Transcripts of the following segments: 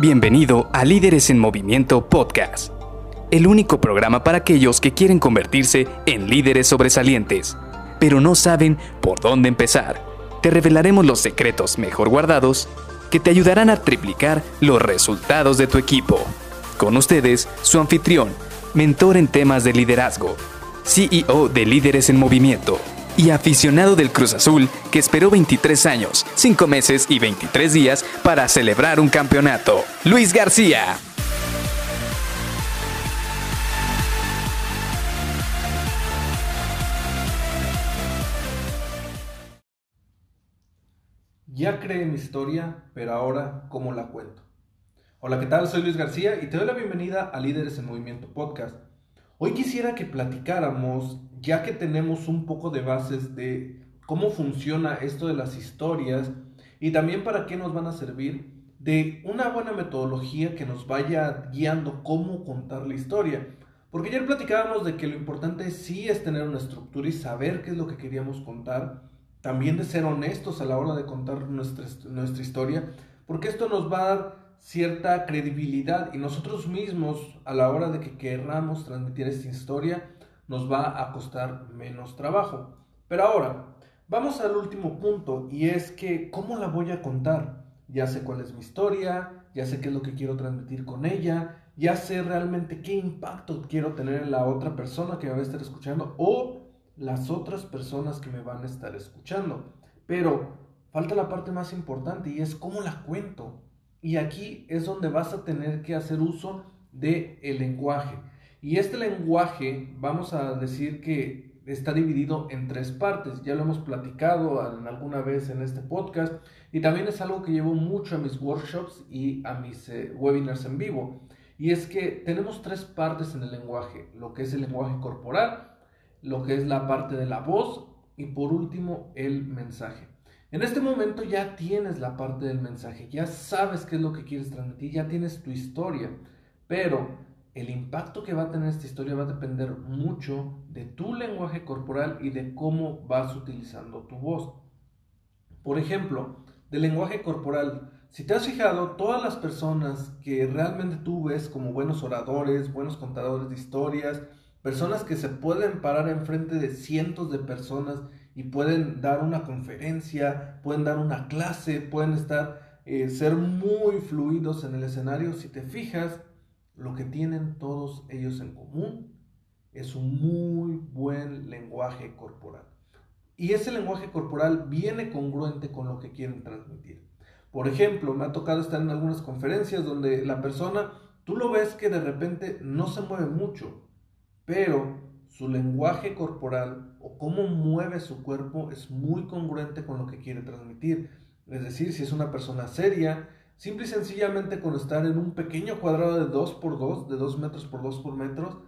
Bienvenido a Líderes en Movimiento Podcast, el único programa para aquellos que quieren convertirse en líderes sobresalientes, pero no saben por dónde empezar. Te revelaremos los secretos mejor guardados que te ayudarán a triplicar los resultados de tu equipo. Con ustedes, su anfitrión, mentor en temas de liderazgo, CEO de Líderes en Movimiento y aficionado del Cruz Azul que esperó 23 años, 5 meses y 23 días para celebrar un campeonato. Luis García. Ya creé mi historia, pero ahora, ¿cómo la cuento? Hola, ¿qué tal? Soy Luis García y te doy la bienvenida a Líderes en Movimiento Podcast. Hoy quisiera que platicáramos, ya que tenemos un poco de bases de cómo funciona esto de las historias y también para qué nos van a servir, de una buena metodología que nos vaya guiando cómo contar la historia. Porque ayer platicábamos de que lo importante sí es tener una estructura y saber qué es lo que queríamos contar, también de ser honestos a la hora de contar nuestra, nuestra historia, porque esto nos va a dar cierta credibilidad y nosotros mismos a la hora de que querramos transmitir esta historia nos va a costar menos trabajo. Pero ahora, vamos al último punto y es que ¿cómo la voy a contar? Ya sé cuál es mi historia, ya sé qué es lo que quiero transmitir con ella, ya sé realmente qué impacto quiero tener en la otra persona que me va a estar escuchando o las otras personas que me van a estar escuchando. Pero falta la parte más importante y es cómo la cuento. Y aquí es donde vas a tener que hacer uso del el lenguaje. Y este lenguaje, vamos a decir que está dividido en tres partes. Ya lo hemos platicado alguna vez en este podcast. Y también es algo que llevo mucho a mis workshops y a mis eh, webinars en vivo. Y es que tenemos tres partes en el lenguaje. Lo que es el lenguaje corporal, lo que es la parte de la voz y por último el mensaje. En este momento ya tienes la parte del mensaje, ya sabes qué es lo que quieres transmitir, ya tienes tu historia, pero el impacto que va a tener esta historia va a depender mucho de tu lenguaje corporal y de cómo vas utilizando tu voz. Por ejemplo, del lenguaje corporal, si te has fijado, todas las personas que realmente tú ves como buenos oradores, buenos contadores de historias, personas que se pueden parar enfrente de cientos de personas y pueden dar una conferencia, pueden dar una clase, pueden estar, eh, ser muy fluidos en el escenario. Si te fijas, lo que tienen todos ellos en común es un muy buen lenguaje corporal. Y ese lenguaje corporal viene congruente con lo que quieren transmitir. Por ejemplo, me ha tocado estar en algunas conferencias donde la persona, tú lo ves que de repente no se mueve mucho, pero su lenguaje corporal o cómo mueve su cuerpo es muy congruente con lo que quiere transmitir. Es decir, si es una persona seria, simple y sencillamente con estar en un pequeño cuadrado de 2 por 2, de 2 metros por 2 por metros,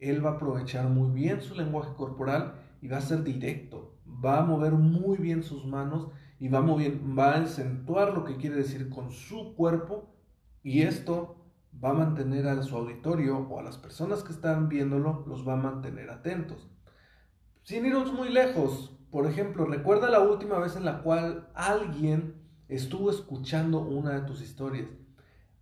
él va a aprovechar muy bien su lenguaje corporal y va a ser directo, va a mover muy bien sus manos y va a, mover, va a acentuar lo que quiere decir con su cuerpo y esto va a mantener a su auditorio o a las personas que están viéndolo, los va a mantener atentos. Sin irnos muy lejos, por ejemplo, recuerda la última vez en la cual alguien estuvo escuchando una de tus historias.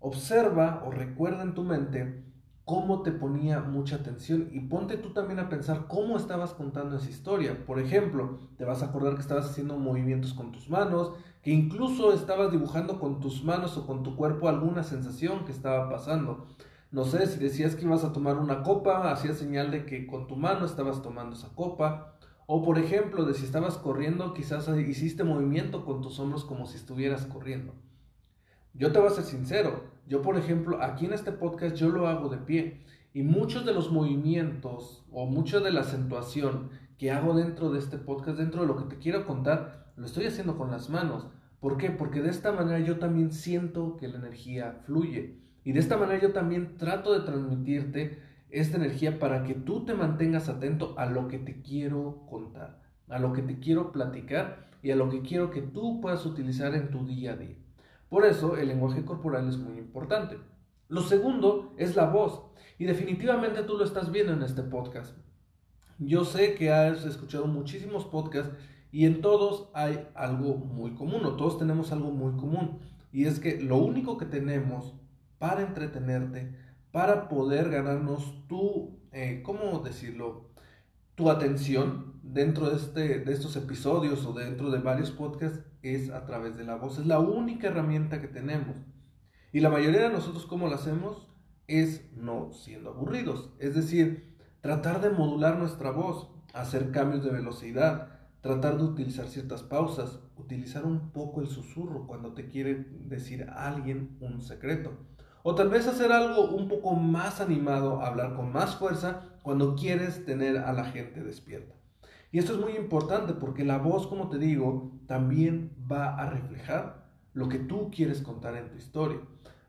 Observa o recuerda en tu mente cómo te ponía mucha atención y ponte tú también a pensar cómo estabas contando esa historia. Por ejemplo, te vas a acordar que estabas haciendo movimientos con tus manos, que incluso estabas dibujando con tus manos o con tu cuerpo alguna sensación que estaba pasando. No sé, si decías que ibas a tomar una copa, hacía señal de que con tu mano estabas tomando esa copa. O por ejemplo, de si estabas corriendo, quizás hiciste movimiento con tus hombros como si estuvieras corriendo. Yo te voy a ser sincero, yo por ejemplo, aquí en este podcast yo lo hago de pie y muchos de los movimientos o mucha de la acentuación que hago dentro de este podcast, dentro de lo que te quiero contar, lo estoy haciendo con las manos. ¿Por qué? Porque de esta manera yo también siento que la energía fluye. Y de esta manera yo también trato de transmitirte esta energía para que tú te mantengas atento a lo que te quiero contar, a lo que te quiero platicar y a lo que quiero que tú puedas utilizar en tu día a día. Por eso el lenguaje corporal es muy importante. Lo segundo es la voz. Y definitivamente tú lo estás viendo en este podcast. Yo sé que has escuchado muchísimos podcasts y en todos hay algo muy común, o todos tenemos algo muy común. Y es que lo único que tenemos para entretenerte, para poder ganarnos tu, eh, ¿cómo decirlo? Tu atención dentro de, este, de estos episodios o dentro de varios podcasts es a través de la voz. Es la única herramienta que tenemos. Y la mayoría de nosotros, ¿cómo lo hacemos? Es no siendo aburridos. Es decir, tratar de modular nuestra voz, hacer cambios de velocidad, tratar de utilizar ciertas pausas, utilizar un poco el susurro cuando te quiere decir alguien un secreto. O tal vez hacer algo un poco más animado, hablar con más fuerza cuando quieres tener a la gente despierta. Y esto es muy importante porque la voz, como te digo, también va a reflejar lo que tú quieres contar en tu historia.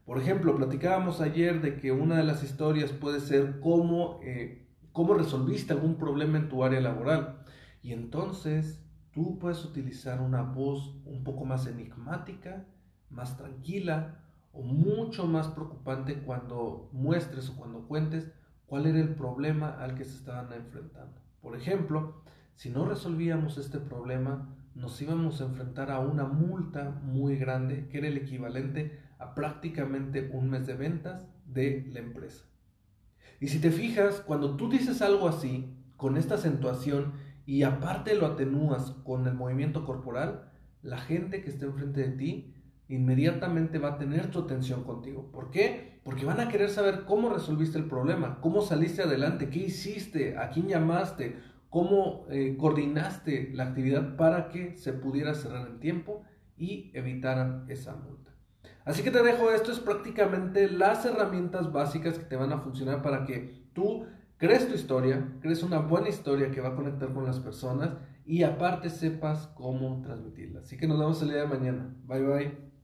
Por ejemplo, platicábamos ayer de que una de las historias puede ser cómo, eh, cómo resolviste algún problema en tu área laboral. Y entonces tú puedes utilizar una voz un poco más enigmática, más tranquila o mucho más preocupante cuando muestres o cuando cuentes cuál era el problema al que se estaban enfrentando. Por ejemplo, si no resolvíamos este problema, nos íbamos a enfrentar a una multa muy grande que era el equivalente a prácticamente un mes de ventas de la empresa. Y si te fijas, cuando tú dices algo así, con esta acentuación y aparte lo atenúas con el movimiento corporal, la gente que esté enfrente de ti inmediatamente va a tener tu atención contigo. ¿Por qué? Porque van a querer saber cómo resolviste el problema, cómo saliste adelante, qué hiciste, a quién llamaste, cómo eh, coordinaste la actividad para que se pudiera cerrar en tiempo y evitaran esa multa. Así que te dejo esto, es prácticamente las herramientas básicas que te van a funcionar para que tú crees tu historia, crees una buena historia que va a conectar con las personas y aparte sepas cómo transmitirla. Así que nos vemos el día de mañana. Bye bye.